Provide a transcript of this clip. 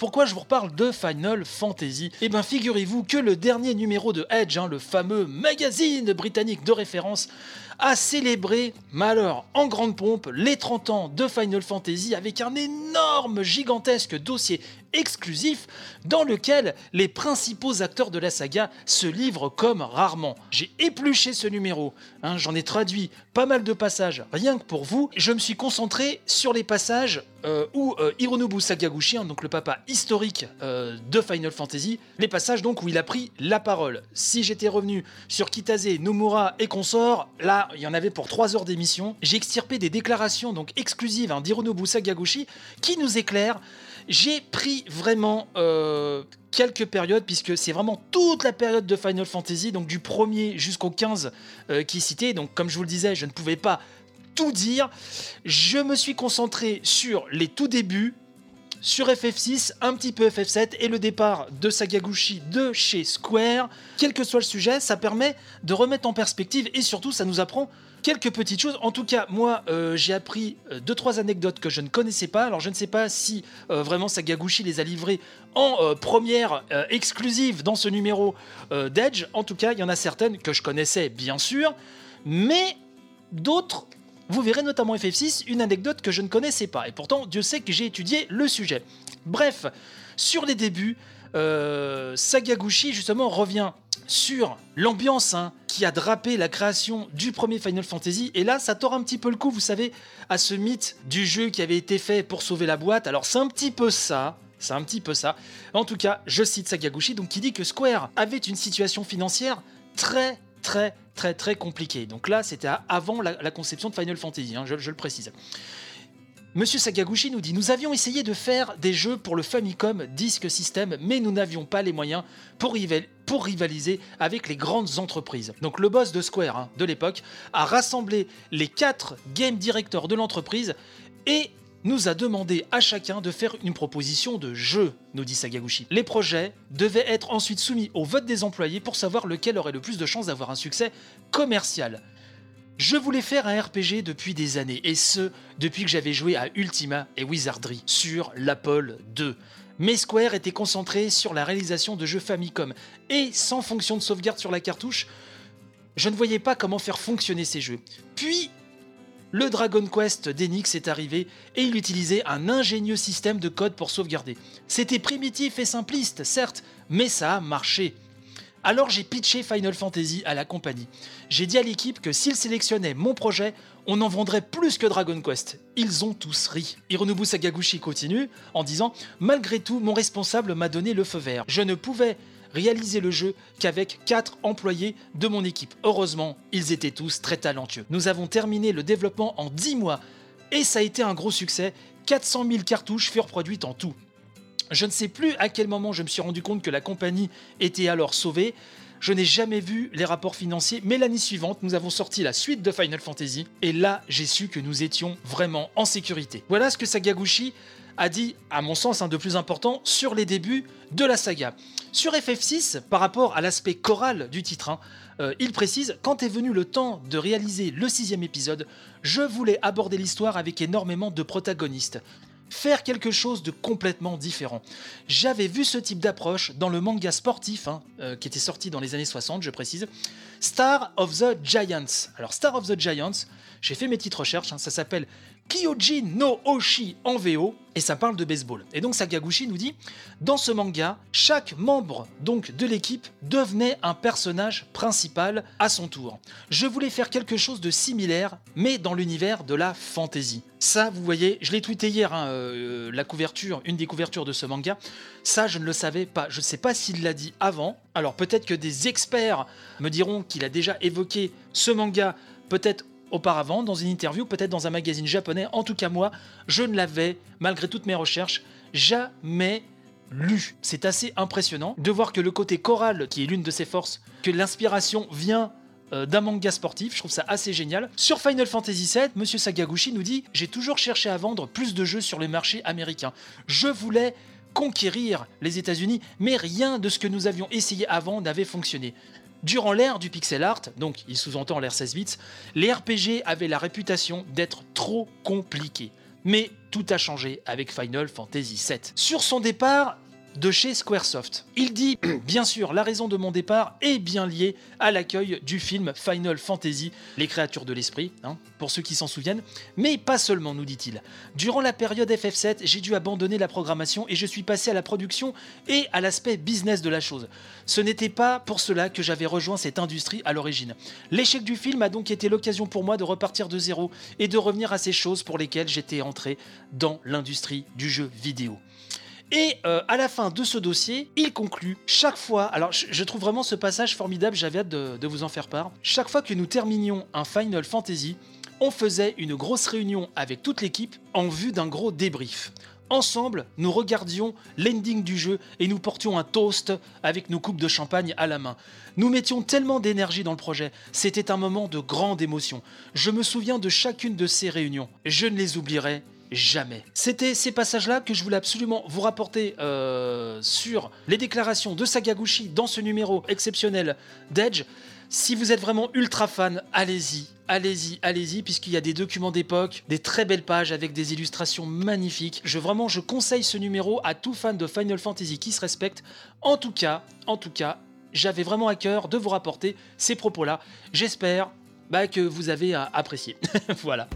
Pourquoi je vous reparle de Final Fantasy? Eh bien, figurez-vous que le dernier numéro de Edge, hein, le fameux magazine britannique de référence, a célébré, malheur en grande pompe, les 30 ans de Final Fantasy avec un énorme, gigantesque dossier exclusif dans lequel les principaux acteurs de la saga se livrent comme rarement. J'ai épluché ce numéro, hein, j'en ai traduit pas mal de passages rien que pour vous. Je me suis concentré sur les passages euh, où euh, Hironobu Sakaguchi, hein, donc le papa historique euh, de Final Fantasy, les passages donc où il a pris la parole. Si j'étais revenu sur Kitase, Nomura et consorts, là il y en avait pour 3 heures d'émission. J'ai extirpé des déclarations donc exclusives hein, d'Hironobu Sakaguchi qui nous éclairent j'ai pris vraiment euh, quelques périodes, puisque c'est vraiment toute la période de Final Fantasy, donc du premier jusqu'au 15 euh, qui est cité. Donc, comme je vous le disais, je ne pouvais pas tout dire. Je me suis concentré sur les tout débuts, sur FF6, un petit peu FF7 et le départ de Sagaguchi de chez Square. Quel que soit le sujet, ça permet de remettre en perspective et surtout ça nous apprend quelques petites choses. En tout cas, moi, euh, j'ai appris euh, deux trois anecdotes que je ne connaissais pas. Alors, je ne sais pas si euh, vraiment Sagaguchi les a livrées en première exclusive dans ce numéro d'Edge. En tout cas, il y en a certaines que je connaissais bien sûr, mais d'autres. Vous verrez notamment FF6 une anecdote que je ne connaissais pas. Et pourtant, Dieu sait que j'ai étudié le sujet. Bref, sur les débuts, Sagaguchi justement revient sur l'ambiance hein, qui a drapé la création du premier Final Fantasy. Et là, ça tord un petit peu le coup, vous savez, à ce mythe du jeu qui avait été fait pour sauver la boîte. Alors c'est un petit peu ça. C'est un petit peu ça. En tout cas, je cite Sagaguchi, donc qui dit que Square avait une situation financière très très très très compliquée. Donc là, c'était avant la, conception de Final Fantasy, hein, je, le précise. Monsieur Sagaguchi nous dit Nous avions essayé de faire des jeux pour le Famicom Disk System, mais nous n'avions pas les moyens pour, rivaliser avec les grandes entreprises. Donc le boss de Square hein, de l'époque a rassemblé les quatre game directors de l'entreprise et nous a demandé à chacun de faire une proposition de jeu, nous dit Sagaguchi. Les projets devaient être ensuite soumis au vote des employés pour savoir lequel aurait le plus de chances d'avoir un succès commercial. Je voulais faire un RPG depuis des années, et ce, depuis que j'avais joué à Ultima et Wizardry sur l'Apple II. Mais Square était concentré sur la réalisation de jeux Famicom, et sans fonction de sauvegarde sur la cartouche, je ne voyais pas comment faire fonctionner ces jeux. Puis, le Dragon Quest d'Enix est arrivé et il utilisait un ingénieux système de code pour sauvegarder. C'était primitif et simpliste, certes, mais ça a marché. Alors j'ai pitché Final Fantasy à la compagnie. J'ai dit à l'équipe que s'ils sélectionnaient mon projet, on en vendrait plus que Dragon Quest. Ils ont tous ri. Hironobu Sagaguchi continue en disant Malgré tout, mon responsable m'a donné le feu vert. Je ne pouvais réaliser le jeu qu'avec 4 employés de mon équipe. Heureusement, ils étaient tous très talentueux. Nous avons terminé le développement en 10 mois et ça a été un gros succès. 400 000 cartouches furent produites en tout. Je ne sais plus à quel moment je me suis rendu compte que la compagnie était alors sauvée. Je n'ai jamais vu les rapports financiers, mais l'année suivante, nous avons sorti la suite de Final Fantasy, et là, j'ai su que nous étions vraiment en sécurité. Voilà ce que Sagaguchi a dit, à mon sens, un de plus important, sur les débuts de la saga. Sur FF6, par rapport à l'aspect choral du titre, hein, euh, il précise Quand est venu le temps de réaliser le sixième épisode, je voulais aborder l'histoire avec énormément de protagonistes faire quelque chose de complètement différent. J'avais vu ce type d'approche dans le manga sportif, hein, euh, qui était sorti dans les années 60, je précise, Star of the Giants. Alors Star of the Giants, j'ai fait mes petites recherches, hein, ça s'appelle Kyojin no Oshi en VO et ça parle de baseball. Et donc Sakaguchi nous dit dans ce manga, chaque membre donc de l'équipe devenait un personnage principal à son tour. Je voulais faire quelque chose de similaire mais dans l'univers de la fantasy. Ça, vous voyez, je l'ai tweeté hier hein, euh, la couverture, une des couvertures de ce manga. Ça, je ne le savais pas. Je ne sais pas s'il l'a dit avant. Alors peut-être que des experts me diront qu'il a déjà évoqué ce manga peut-être auparavant, dans une interview, peut-être dans un magazine japonais. En tout cas, moi, je ne l'avais, malgré toutes mes recherches, jamais lu. C'est assez impressionnant de voir que le côté choral, qui est l'une de ses forces, que l'inspiration vient euh, d'un manga sportif, je trouve ça assez génial. Sur Final Fantasy VII, Monsieur Sagaguchi nous dit J'ai toujours cherché à vendre plus de jeux sur le marché américain. Je voulais conquérir les États-Unis, mais rien de ce que nous avions essayé avant n'avait fonctionné. Durant l'ère du pixel art, donc il sous-entend l'ère 16 bits, les RPG avaient la réputation d'être trop compliqués. Mais tout a changé avec Final Fantasy VII. Sur son départ, de chez Squaresoft. Il dit Bien sûr, la raison de mon départ est bien liée à l'accueil du film Final Fantasy, Les créatures de l'esprit, hein, pour ceux qui s'en souviennent, mais pas seulement, nous dit-il. Durant la période FF7, j'ai dû abandonner la programmation et je suis passé à la production et à l'aspect business de la chose. Ce n'était pas pour cela que j'avais rejoint cette industrie à l'origine. L'échec du film a donc été l'occasion pour moi de repartir de zéro et de revenir à ces choses pour lesquelles j'étais entré dans l'industrie du jeu vidéo. Et euh, à la fin de ce dossier, il conclut chaque fois. Alors, je, trouve vraiment ce passage formidable. J'avais hâte de, vous en faire part. Chaque fois que nous terminions un Final Fantasy, on faisait une grosse réunion avec toute l'équipe en vue d'un gros débrief. Ensemble, nous regardions l'ending du jeu et nous portions un toast avec nos coupes de champagne à la main. Nous mettions tellement d'énergie dans le projet, c'était un moment de grande émotion. Je me souviens de chacune de ces réunions. Je ne les oublierai jamais. C'était ces passages-là que je voulais absolument vous rapporter euh, sur les déclarations de Sagaguchi dans ce numéro exceptionnel d'Edge. Si vous êtes vraiment ultra fan, allez-y, allez-y, allez-y, puisqu'il y a des documents d'époque, des très belles pages avec des illustrations magnifiques. Je vraiment, je conseille ce numéro à tout fan de Final Fantasy qui se respecte. En tout cas, en tout cas, j'avais vraiment à cœur de vous rapporter ces propos-là. J'espère bah, que vous avez apprécié. voilà.